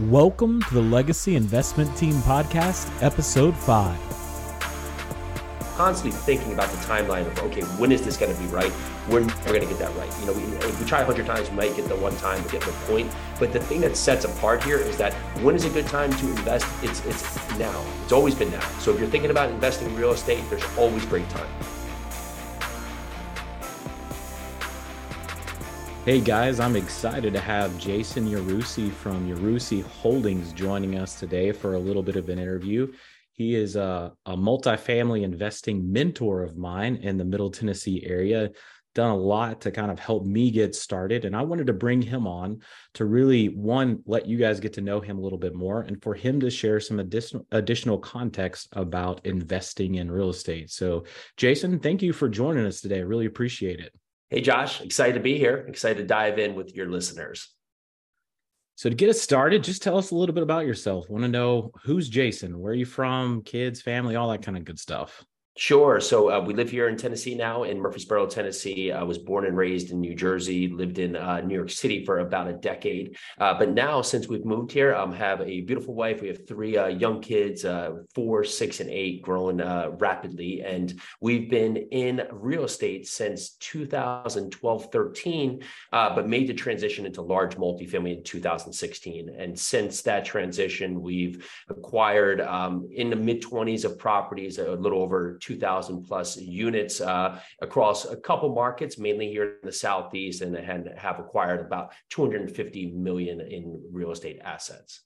Welcome to the Legacy Investment Team Podcast, Episode 5. Constantly thinking about the timeline of, okay, when is this going to be right? We're never going to get that right. You know, we, if we try 100 times, we might get the one time, we get the point. But the thing that sets apart here is that when is a good time to invest? It's, it's now. It's always been now. So if you're thinking about investing in real estate, there's always great time. Hey guys, I'm excited to have Jason Yarusi from Yarusi Holdings joining us today for a little bit of an interview. He is a, a multifamily investing mentor of mine in the Middle Tennessee area. Done a lot to kind of help me get started. And I wanted to bring him on to really, one, let you guys get to know him a little bit more and for him to share some additional additional context about investing in real estate. So, Jason, thank you for joining us today. I really appreciate it. Hey, Josh, excited to be here. Excited to dive in with your listeners. So, to get us started, just tell us a little bit about yourself. Want to know who's Jason? Where are you from? Kids, family, all that kind of good stuff. Sure. So uh, we live here in Tennessee now, in Murfreesboro, Tennessee. I was born and raised in New Jersey, lived in uh, New York City for about a decade. Uh, but now, since we've moved here, I um, have a beautiful wife. We have three uh, young kids, uh, four, six, and eight, growing uh, rapidly. And we've been in real estate since 2012, 13, but made the transition into large multifamily in 2016. And since that transition, we've acquired um, in the mid 20s of properties, a little over 2,000 plus units uh, across a couple markets, mainly here in the Southeast, and have acquired about 250 million in real estate assets.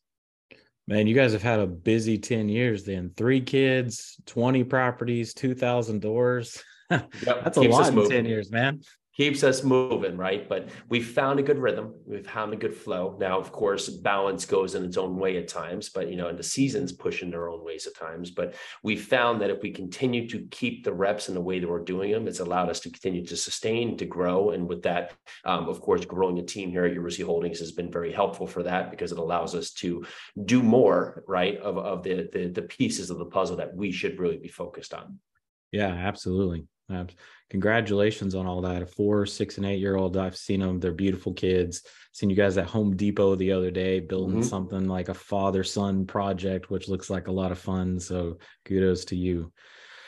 Man, you guys have had a busy 10 years then. Three kids, 20 properties, 2,000 doors. Yep. That's a lot in 10 years, man keeps us moving, right? But we found a good rhythm. We've found a good flow. Now, of course, balance goes in its own way at times, but you know, and the seasons push in their own ways at times. But we found that if we continue to keep the reps in the way that we're doing them, it's allowed us to continue to sustain, to grow. And with that, um, of course, growing a team here at Yarusi Holdings has been very helpful for that because it allows us to do more, right, of, of the, the, the pieces of the puzzle that we should really be focused on. Yeah, absolutely congratulations on all that. A four, six, and eight year old. I've seen them. They're beautiful kids. Seen you guys at Home Depot the other day building mm-hmm. something like a father son project, which looks like a lot of fun. So kudos to you.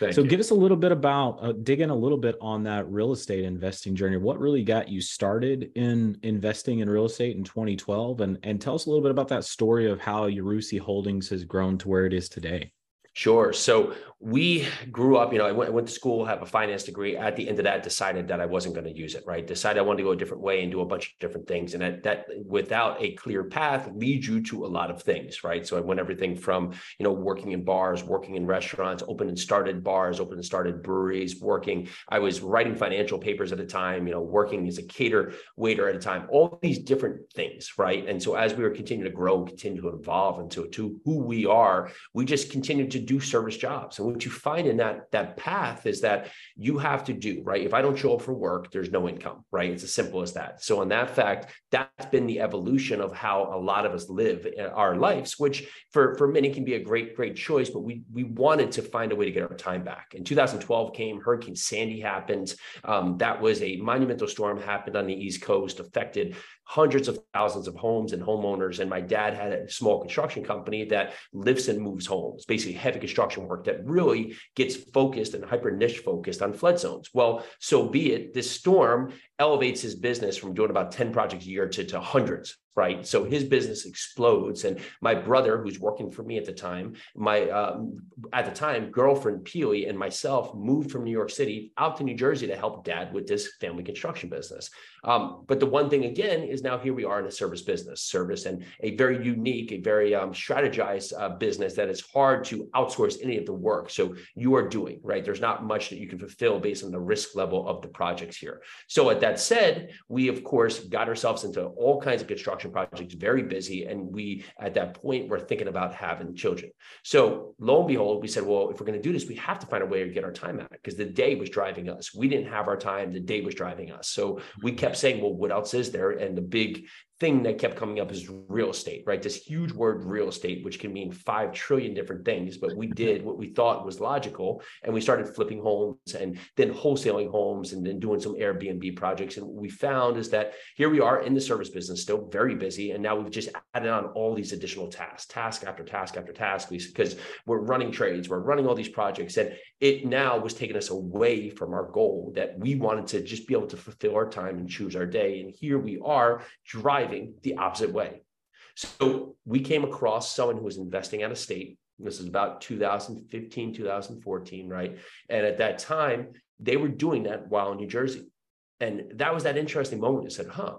Thank so you. give us a little bit about uh, dig in a little bit on that real estate investing journey. What really got you started in investing in real estate in 2012, and and tell us a little bit about that story of how Yarusi Holdings has grown to where it is today. Sure. So we grew up, you know, I went, went, to school, have a finance degree. At the end of that, decided that I wasn't going to use it, right? Decided I wanted to go a different way and do a bunch of different things. And that, that without a clear path leads you to a lot of things, right? So I went everything from, you know, working in bars, working in restaurants, open and started bars, open and started breweries, working. I was writing financial papers at a time, you know, working as a cater waiter at a time, all these different things, right? And so as we were continuing to grow, continue to evolve into to who we are, we just continued to do service jobs. And what you find in that that path is that you have to do right? If i don't show up for work there's no income right? It's as simple as that. So in that fact that's been the evolution of how a lot of us live our lives which for for many can be a great great choice but we we wanted to find a way to get our time back. In 2012 came hurricane sandy happened. Um, that was a monumental storm happened on the east coast affected hundreds of thousands of homes and homeowners. And my dad had a small construction company that lifts and moves homes, basically heavy construction work that really gets focused and hyper niche focused on flood zones. Well, so be it. This storm elevates his business from doing about 10 projects a year to, to hundreds right? So his business explodes and my brother who's working for me at the time my um, at the time girlfriend Pili and myself moved from new york city out to new jersey to help dad with this family construction business. Um, but the one thing again is now here we are in a service business service and a very unique a very um, strategized uh, business that is hard to outsource any of the work. So you are doing right? There's not much that you can fulfill based on the risk level of the projects here. So at that said we of course got ourselves into all kinds of construction construction projects, very busy. And we, at that point, were thinking about having children. So lo and behold, we said, well, if we're going to do this, we have to find a way to get our time out because the day was driving us. We didn't have our time. The day was driving us. So we kept saying, well, what else is there? And the big thing that kept coming up is real estate, right? This huge word real estate, which can mean 5 trillion different things. But we did what we thought was logical. And we started flipping homes and then wholesaling homes and then doing some Airbnb projects. And what we found is that here we are in the service business, still very busy. And now we've just added on all these additional tasks, task after task after task, because we're running trades, we're running all these projects. And it now was taking us away from our goal that we wanted to just be able to fulfill our time and choose our day. And here we are driving the opposite way. So we came across someone who was investing out of state. This is about 2015, 2014, right? And at that time, they were doing that while in New Jersey. And that was that interesting moment. I said, huh,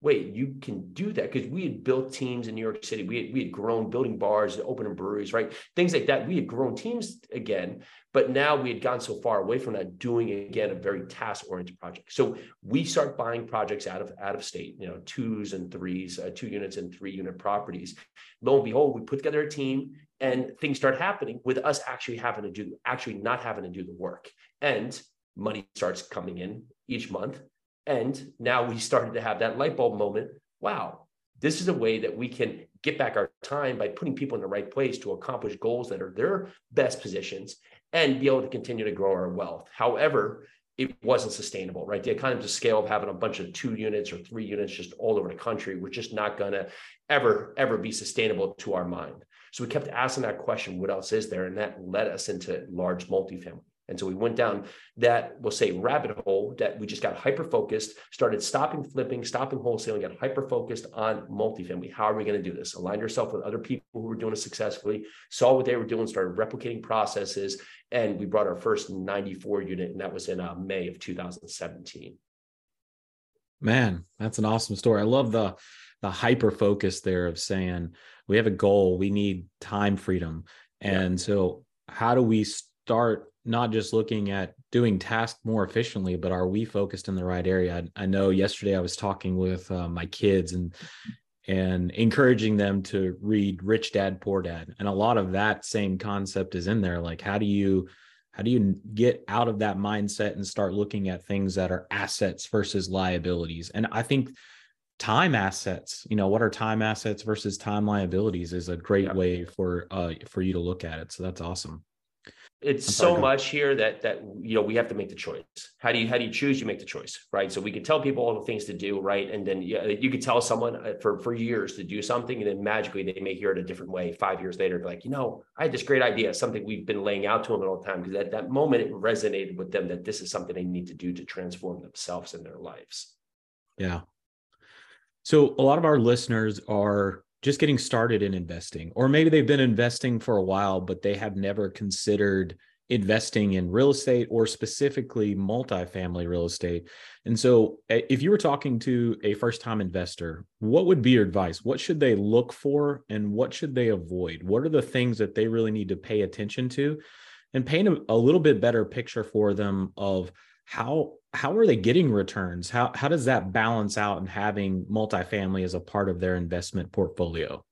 wait, you can do that because we had built teams in New York City. We had, we had grown building bars, opening breweries, right? Things like that. We had grown teams again, but now we had gone so far away from that, doing again a very task-oriented project. So we start buying projects out of out of state, you know, twos and threes, uh, two units and three unit properties. Lo and behold, we put together a team, and things start happening with us actually having to do, actually not having to do the work, and money starts coming in each month and now we started to have that light bulb moment. Wow, this is a way that we can get back our time by putting people in the right place to accomplish goals that are their best positions and be able to continue to grow our wealth. However, it wasn't sustainable, right? The economy of scale of having a bunch of two units or three units just all over the country was just not going to ever, ever be sustainable to our mind. So we kept asking that question, what else is there? And that led us into large multifamily. And so we went down that, we'll say, rabbit hole that we just got hyper focused, started stopping flipping, stopping wholesaling, got hyper focused on multifamily. How are we going to do this? Align yourself with other people who were doing it successfully, saw what they were doing, started replicating processes. And we brought our first 94 unit, and that was in uh, May of 2017. Man, that's an awesome story. I love the the hyper focus there of saying we have a goal, we need time freedom. And yeah. so how do we start not just looking at doing tasks more efficiently, but are we focused in the right area? I, I know yesterday I was talking with uh, my kids and and encouraging them to read Rich Dad Poor Dad, and a lot of that same concept is in there. Like, how do you how do you get out of that mindset and start looking at things that are assets versus liabilities? And I think time assets you know what are time assets versus time liabilities is a great yeah. way for uh for you to look at it so that's awesome it's so much here that that you know we have to make the choice. How do you how do you choose? You make the choice right? So we can tell people all the things to do right? And then you, you could tell someone uh, for for years to do something and then magically they may hear it a different way five years later like you know i had this great idea something we've been laying out to them all the time because at that moment it resonated with them that this is something they need to do to transform themselves and their lives. Yeah. So a lot of our listeners are just getting started in investing, or maybe they've been investing for a while, but they have never considered investing in real estate or specifically multifamily real estate. And so, if you were talking to a first time investor, what would be your advice? What should they look for and what should they avoid? What are the things that they really need to pay attention to? And paint a, a little bit better picture for them of how how are they getting returns? How how does that balance out and having multifamily as a part of their investment portfolio?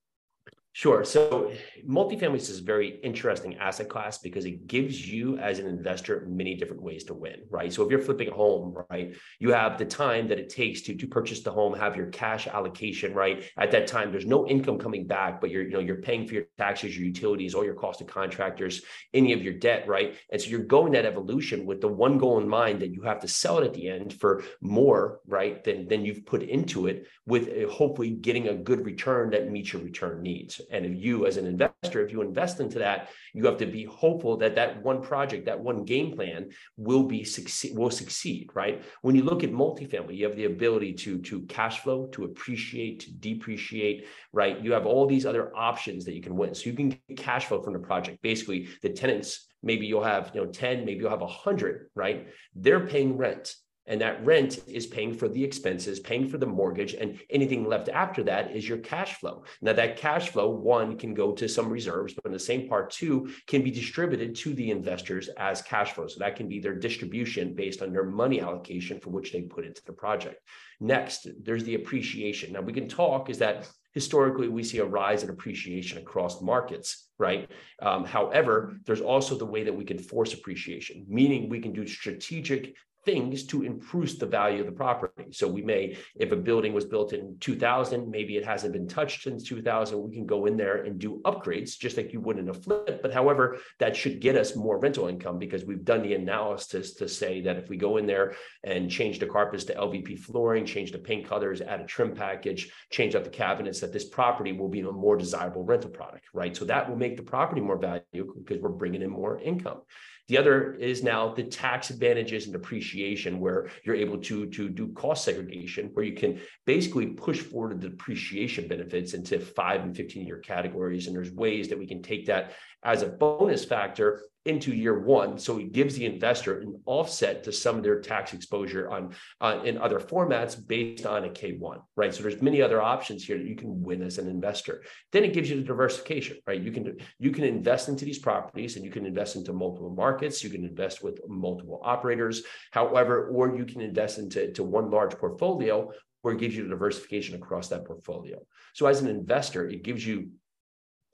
Sure. So multifamily is a very interesting asset class because it gives you as an investor many different ways to win, right? So if you're flipping a home, right, you have the time that it takes to, to purchase the home, have your cash allocation, right? At that time, there's no income coming back, but you're, you know, you're paying for your taxes, your utilities, all your cost of contractors, any of your debt, right? And so you're going that evolution with the one goal in mind that you have to sell it at the end for more, right, than, than you've put into it with hopefully getting a good return that meets your return needs. And if you, as an investor, if you invest into that, you have to be hopeful that that one project, that one game plan will be succeed, will succeed, right? When you look at multifamily, you have the ability to to cash flow, to appreciate, to depreciate, right? You have all these other options that you can win. So you can get cash flow from the project. Basically, the tenants maybe you'll have you know 10 maybe you'll have 100 right they're paying rent and that rent is paying for the expenses, paying for the mortgage, and anything left after that is your cash flow. Now, that cash flow, one, can go to some reserves, but in the same part, two, can be distributed to the investors as cash flow. So that can be their distribution based on their money allocation for which they put into the project. Next, there's the appreciation. Now, we can talk is that historically we see a rise in appreciation across markets right um, however there's also the way that we can force appreciation meaning we can do strategic things to improve the value of the property. So we may, if a building was built in 2000, maybe it hasn't been touched since 2000, we can go in there and do upgrades just like you would in a flip. But however, that should get us more rental income because we've done the analysis to say that if we go in there and change the carpets to LVP flooring, change the paint colors, add a trim package, change up the cabinets, that this property will be a more desirable rental product, right? So that will make the property more valuable because we're bringing in more income. The other is now the tax advantages and depreciation, where you're able to, to do cost segregation, where you can basically push forward the depreciation benefits into five and 15 year categories. And there's ways that we can take that as a bonus factor into year one. So it gives the investor an offset to some of their tax exposure on uh, in other formats based on a K1, right? So there's many other options here that you can win as an investor. Then it gives you the diversification, right? You can you can invest into these properties and you can invest into multiple markets. You can invest with multiple operators, however, or you can invest into to one large portfolio where it gives you the diversification across that portfolio. So as an investor, it gives you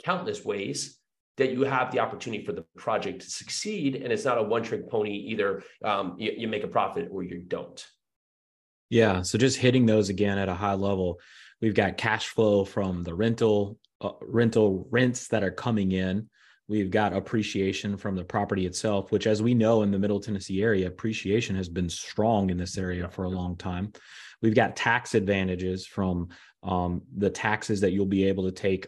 countless ways that you have the opportunity for the project to succeed and it's not a one trick pony either um, you, you, make a profit or you don't. Yeah so just hitting those again at a high level we've got cash flow from the rental uh, rental rents that are coming in. We've got appreciation from the property itself which as we know in the middle tennessee area appreciation has been strong in this area for a long time. We've got tax advantages from um, the taxes that you'll be able to take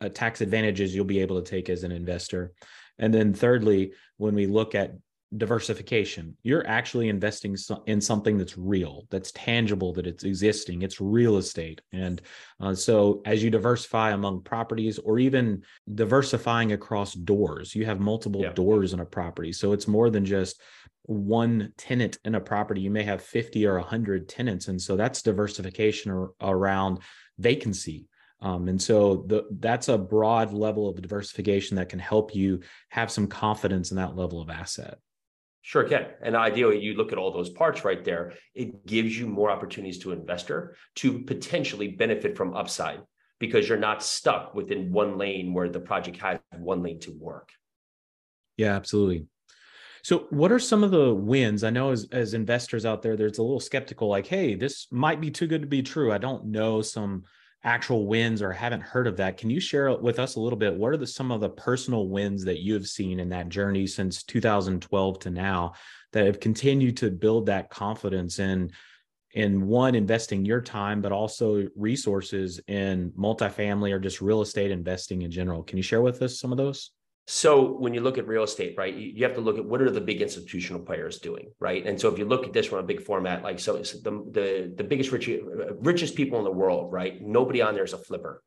uh, tax advantages you'll be able to take as an investor. And then thirdly, when we look at diversification, you're actually investing in something that's real, that's tangible, that it's existing, it's real estate. And uh, so as you diversify among properties or even diversifying across doors, you have multiple yeah. doors in a property. So it's more than just one tenant in a property. You may have 50 or 100 tenants. And so that's diversification around vacancy um, and so the, that's a broad level of diversification that can help you have some confidence in that level of asset. Sure can. And ideally, you look at all those parts right there, it gives you more opportunities to investor to potentially benefit from upside because you're not stuck within one lane where the project has one lane to work. Yeah, absolutely. So, what are some of the wins? I know as, as investors out there, there's a little skeptical, like, hey, this might be too good to be true. I don't know some actual wins or haven't heard of that, can you share with us a little bit? What are the, some of the personal wins that you have seen in that journey since 2012 to now that have continued to build that confidence in in one investing your time but also resources in multifamily or just real estate investing in general can you share with us some of those so when you look at real estate, right, you have to look at what are the big institutional players doing, right? And so if you look at this from a big format, like so, the the the biggest rich, richest people in the world, right? Nobody on there is a flipper,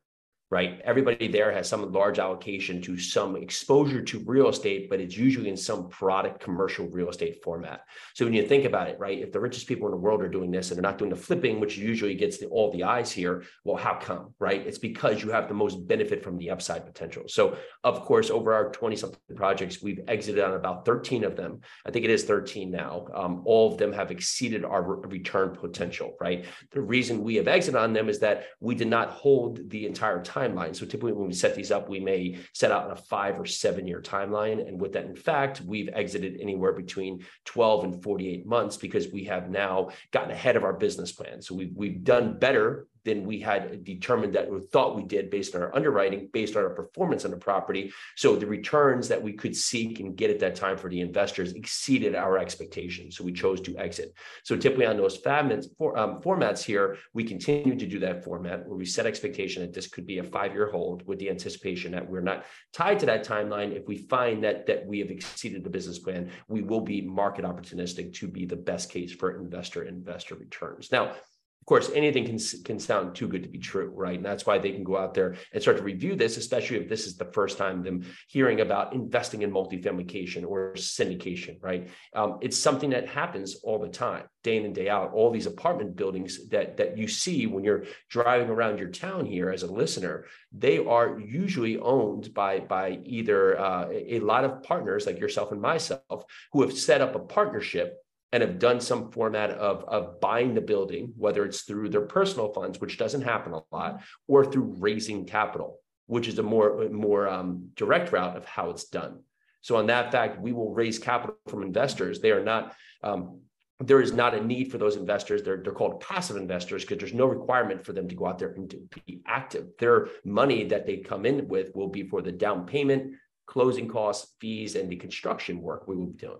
right? Everybody there has some large allocation to some exposure to real estate, but it's usually in some product commercial real estate format. So when you think about it, right, if the richest people in the world are doing this and they're not doing the flipping, which usually gets the, all the eyes here, well, how come, right? It's because you have the most benefit from the upside potential. So of course, over our 20 something projects, we've exited on about 13 of them. I think it is 13 now. Um, all of them have exceeded our re- return potential, right? The reason we have exited on them is that we did not hold the entire time timeline. So typically when we set these up, we may set out on a five or seven year timeline. And with that, in fact, we've exited anywhere between 12 and 48 months because we have now gotten ahead of our business plan. So we've, we've done better than we had determined that we thought we did based on our underwriting, based on our performance on the property. So the returns that we could seek and get at that time for the investors exceeded our expectations. So we chose to exit. So typically on those formats, for, um, formats here, we continue to do that format where we set expectation that this could be a five-year hold with the anticipation that we're not tied to that timeline. If we find that that we have exceeded the business plan, we will be market opportunistic to be the best case for investor investor returns. Now, of course, anything can, can sound too good to be true, right? And that's why they can go out there and start to review this, especially if this is the first time them hearing about investing in multifamilication or syndication, right? Um, it's something that happens all the time, day in and day out. All these apartment buildings that that you see when you're driving around your town here as a listener, they are usually owned by by either uh, a lot of partners like yourself and myself who have set up a partnership and have done some format of, of buying the building, whether it's through their personal funds, which doesn't happen a lot, or through raising capital, which is a more, more um, direct route of how it's done. So on that fact, we will raise capital from investors. They are not um, there is not a need for those investors. They're, they're called passive investors because there's no requirement for them to go out there and to be active. Their money that they come in with will be for the down payment, closing costs, fees, and the construction work we will be doing.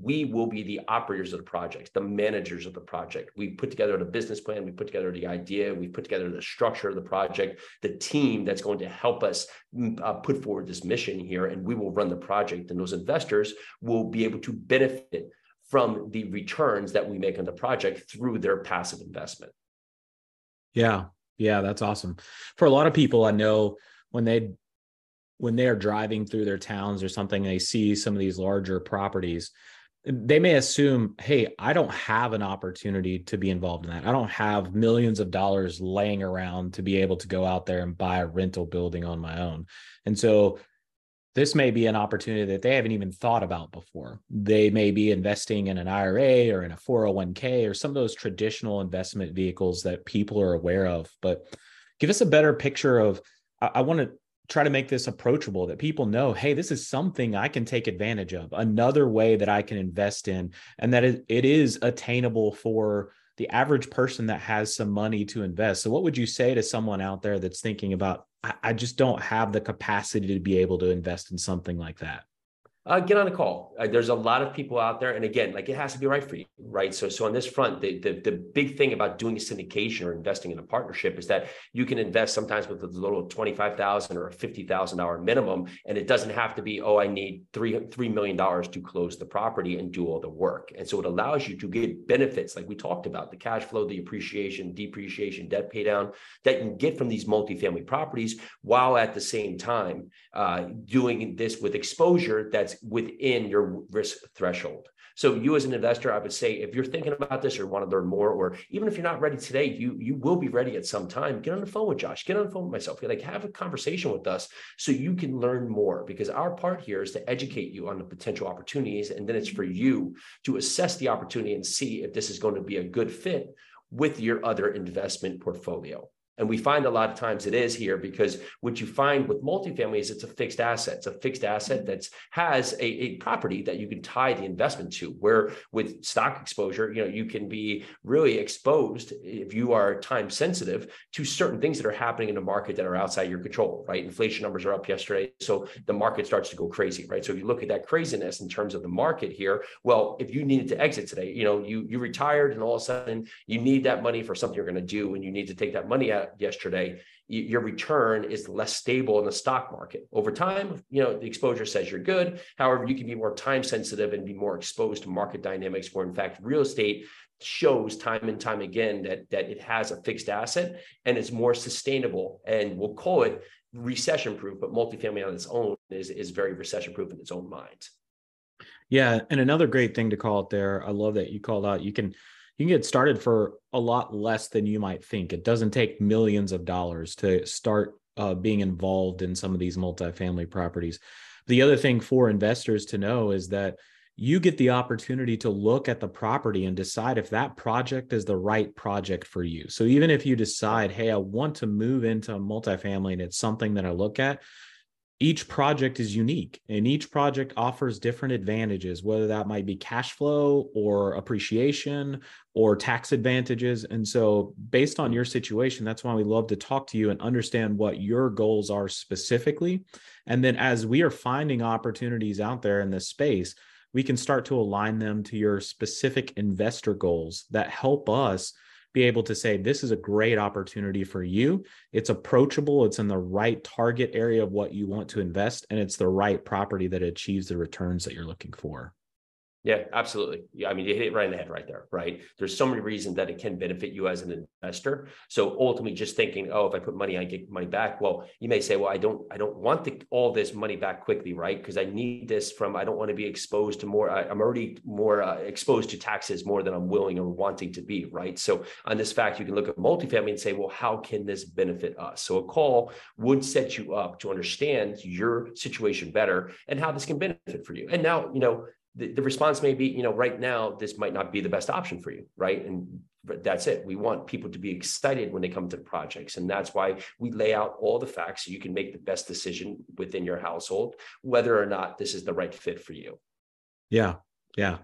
We will be the operators of the project, the managers of the project. We put together the business plan, we put together the idea, we put together the structure of the project, the team that's going to help us mm, uh, put forward this mission here, and we will run the project. And those investors will be able to benefit from the returns that we make on the project through their passive investment. Yeah. Yeah, that's awesome. For a lot of people I know when they when they are driving through their towns or something they see some of these larger properties they may assume hey i don't have an opportunity to be involved in that i don't have millions of dollars laying around to be able to go out there and buy a rental building on my own and so this may be an opportunity that they haven't even thought about before. They may be investing in an IRA or in a 401k or some of those traditional investment vehicles that people are aware of. But give us a better picture of, I, I want to try to make this approachable that people know, hey, this is something I can take advantage of, another way that I can invest in, and that it, is attainable for the average person that has some money to invest. So, what would you say to someone out there that's thinking about, I just don't have the capacity to be able to invest in something like that? Uh, get on a call. Uh, there's a lot of people out there, and again, like it has to be right for you, right? So, so on this front, the, the the big thing about doing a syndication or investing in a partnership is that you can invest sometimes with a little twenty five thousand or a fifty thousand dollar minimum, and it doesn't have to be oh I need three three million dollars to close the property and do all the work. And so it allows you to get benefits like we talked about the cash flow, the appreciation, depreciation, debt pay down that you can get from these multifamily properties, while at the same time uh, doing this with exposure that's within your risk threshold. So you as an investor, I would say if you're thinking about this or want to learn more, or even if you're not ready today, you you will be ready at some time. Get on the phone with Josh, get on the phone with myself, like have a conversation with us so you can learn more because our part here is to educate you on the potential opportunities. And then it's for you to assess the opportunity and see if this is going to be a good fit with your other investment portfolio. And we find a lot of times it is here because what you find with multifamily is it's a fixed asset. It's a fixed asset that has a, a property that you can tie the investment to. Where with stock exposure, you know, you can be really exposed if you are time sensitive to certain things that are happening in the market that are outside your control, right? Inflation numbers are up yesterday. So the market starts to go crazy, right? So if you look at that craziness in terms of the market here, well, if you needed to exit today, you know, you you retired and all of a sudden you need that money for something you're going to do and you need to take that money out yesterday, your return is less stable in the stock market. Over time, you know, the exposure says you're good. However, you can be more time sensitive and be more exposed to market dynamics where in fact real estate shows time and time again that that it has a fixed asset and it's more sustainable and we'll call it recession proof but multifamily on its own is is very recession proof in its own mind yeah and another great thing to call it there i love that you called out you can you can get started for a lot less than you might think. It doesn't take millions of dollars to start uh, being involved in some of these multifamily properties. The other thing for investors to know is that you get the opportunity to look at the property and decide if that project is the right project for you. So even if you decide, hey, I want to move into a multifamily and it's something that I look at, each project is unique and each project offers different advantages, whether that might be cash flow or appreciation or tax advantages. And so, based on your situation, that's why we love to talk to you and understand what your goals are specifically. And then, as we are finding opportunities out there in this space, we can start to align them to your specific investor goals that help us be able to say this is a great opportunity for you. It's approachable. It's in the right target area of what you want to invest and it's the right property that achieves the returns that you're looking for yeah, absolutely. Yeah, I mean, you hit it right in the head right there, right? There's so many reasons that it can benefit you as an investor. So ultimately, just thinking, oh, if I put money, I get money back. Well, you may say, well, I don't, I don't want the, all this money back quickly, right? Because I need this from. I don't want to be exposed to more. I, am already more uh, exposed to taxes more than I'm willing or wanting to be, right? So on this fact, you can look at multifamily and say, well, how can this benefit us? So a call would set you up to understand your situation better and how this can benefit for you. And now, you know the, the response may be, you know, right now, this might not be the best option for you, right? And that's it. We want people to be excited when they come to the projects. And that's why we lay out all the facts so you can make the best decision within your household, whether or not this is the right fit for you. Yeah. Yeah.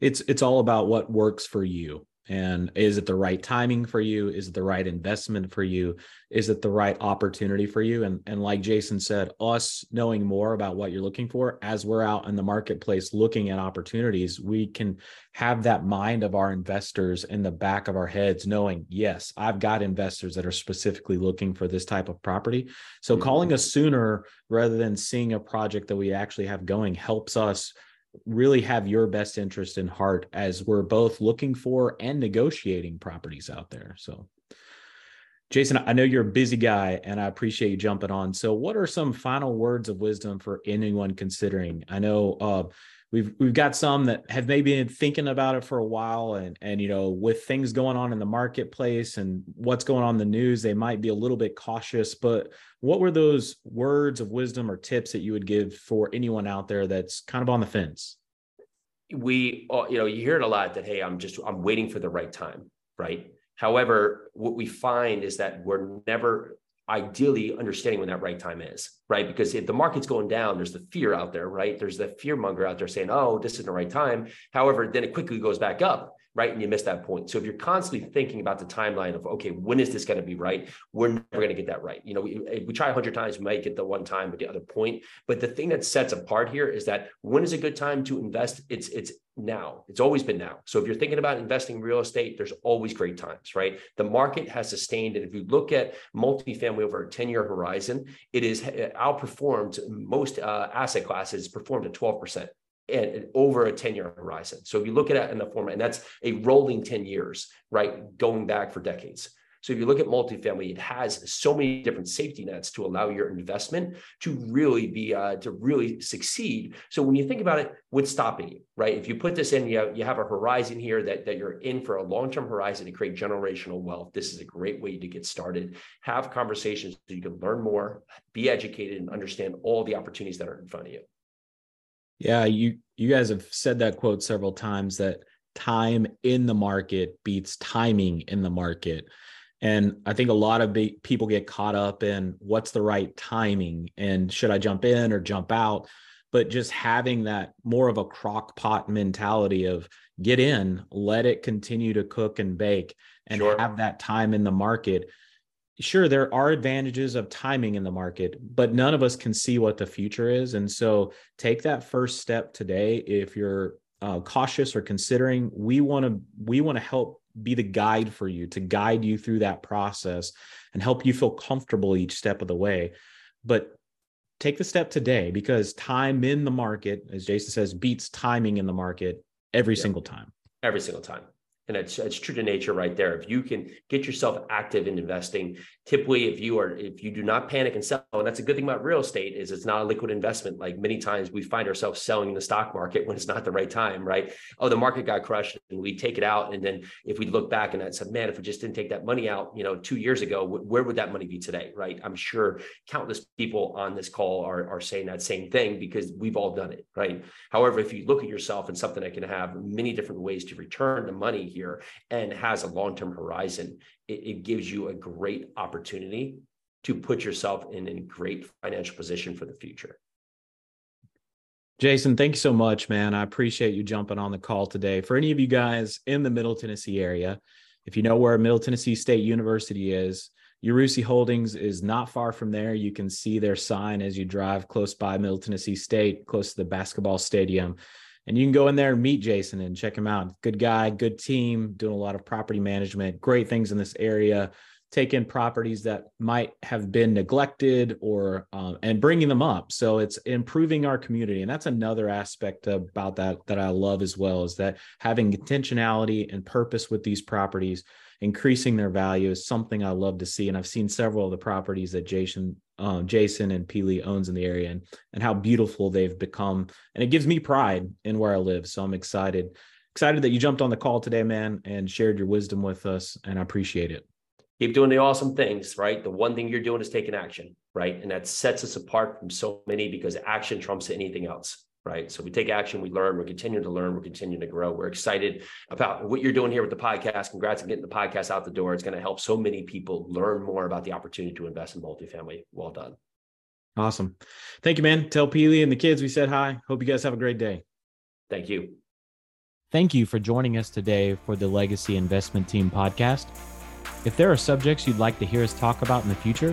it's it's all about what works for you and is it the right timing for you? Is it the right investment for you? Is it the right opportunity for you? And and like jason said us knowing more about what you're looking for as we're out in the marketplace looking at opportunities we can have that mind of our investors in the back of our heads knowing yes i've got investors that are specifically looking for this type of property. So mm-hmm. calling us sooner rather than seeing a project that we actually have going helps us really have your best interest in heart as we're both looking for and negotiating properties out there. So, Jason, I know you're a busy guy and I appreciate you jumping on. So, what are some final words of wisdom for anyone considering? I know uh, we've we've got some that have maybe been thinking about it for a while and and you know with things going on in the marketplace and what's going on in the news they might be a little bit cautious but what were those words of wisdom or tips that you would give for anyone out there that's kind of on the fence? We uh, you know you hear it a lot that hey i'm just i'm waiting for the right time right? However what we find is that we're never ideally understanding when that right time is, right? Because if the market's going down, there's the fear out there, right? There's the fear monger out there saying, oh, this isn't the right time. However, then it quickly goes back up, right? And you miss that point. So if you're constantly thinking about the timeline of, okay, when is this going to be right? We're never going to get that right. You know, we, we try a hundred times, we might get the one time with the other point. But the thing that sets apart here is that when is a good time to invest? It's it's now. It's always been now. So if you're thinking about investing in real estate, there's always great times, right? The market has sustained. And if you look at multifamily over a 10 year horizon, it is outperformed most uh, asset classes, performed at 12% and over a 10 year horizon. So if you look at it in the format, and that's a rolling 10 years, right? Going back for decades. So if you look at multifamily, it has so many different safety nets to allow your investment to really be uh, to really succeed. So when you think about it, what's stopping you, right? If you put this in, you have, you have a horizon here that, that you're in for a long-term horizon to create generational wealth. This is a great way to get started. Have conversations so you can learn more, be educated, and understand all the opportunities that are in front of you. Yeah, you you guys have said that quote several times that time in the market beats timing in the market. And I think a lot of people get caught up in what's the right timing and should I jump in or jump out? But just having that more of a crock pot mentality of get in, let it continue to cook and bake and sure. have that time in the market. Sure, there are advantages of timing in the market, but none of us can see what the future is. And so take that first step today if you're uh, cautious or considering we want to we want to help be the guide for you to guide you through that process and help you feel comfortable each step of the way. But take the step today because time in the market, as Jason says, beats timing in the market every yeah. single time. Every single time and it's, it's true to nature right there. If you can get yourself active in investing typically if you are if you do not panic and sell and that's a good thing about real estate is it's not a liquid investment. Like many times we find ourselves selling in the stock market when it's not the right time right? Oh the market got crushed and we take it out and then if we look back and I said man if we just didn't take that money out you know two years ago where would that money be today? Right? I'm sure countless people on this call are, are saying that same thing because we've all done it right? However if you look at yourself and something that can have many different ways to return the money here and has a long term horizon, it, it, gives you a great opportunity to put yourself in a great financial position for the future. Jason, thank you so much, man. I appreciate you jumping on the call today. For any of you guys in the Middle Tennessee area, if you know where Middle Tennessee State University is, Yarusi Holdings is not far from there. You can see their sign as you drive close by Middle Tennessee State, close to the basketball stadium and you can go in there and meet Jason and check him out. Good guy, good team, doing a lot of property management, great things in this area. Take in properties that might have been neglected or um, and bringing them up. So it's improving our community, and that's another aspect about that that I love as well is that having intentionality and purpose with these properties increasing their value is something I love to see. And I've seen several of the properties that Jason, um, Jason and Pili owns in the area and, and how beautiful they've become. And it gives me pride in where I live. So I'm excited, excited that you jumped on the call today, man, and shared your wisdom with us. And I appreciate it. Keep doing the awesome things, right? The one thing you're doing is taking action, right? And that sets us apart from so many because action trumps anything else right? So we take action, we learn, we're continuing to learn, we're continuing to grow. We're excited about what you're doing here with the podcast. Congrats on getting the podcast out the door. It's going to help so many people learn more about the opportunity to invest in multifamily. Well done. Awesome. Thank you, man. Tell Pili and the kids we said hi. Hope you guys have a great day. Thank you. Thank you for joining us today for the Legacy Investment Team podcast. If there are subjects you'd like to hear us talk about in the future,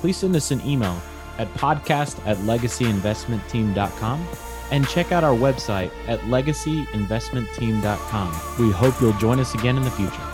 please send us an email at podcast at legacyinvestmentteam.com and check out our website at legacyinvestmentteam.com. We hope you'll join us again in the future.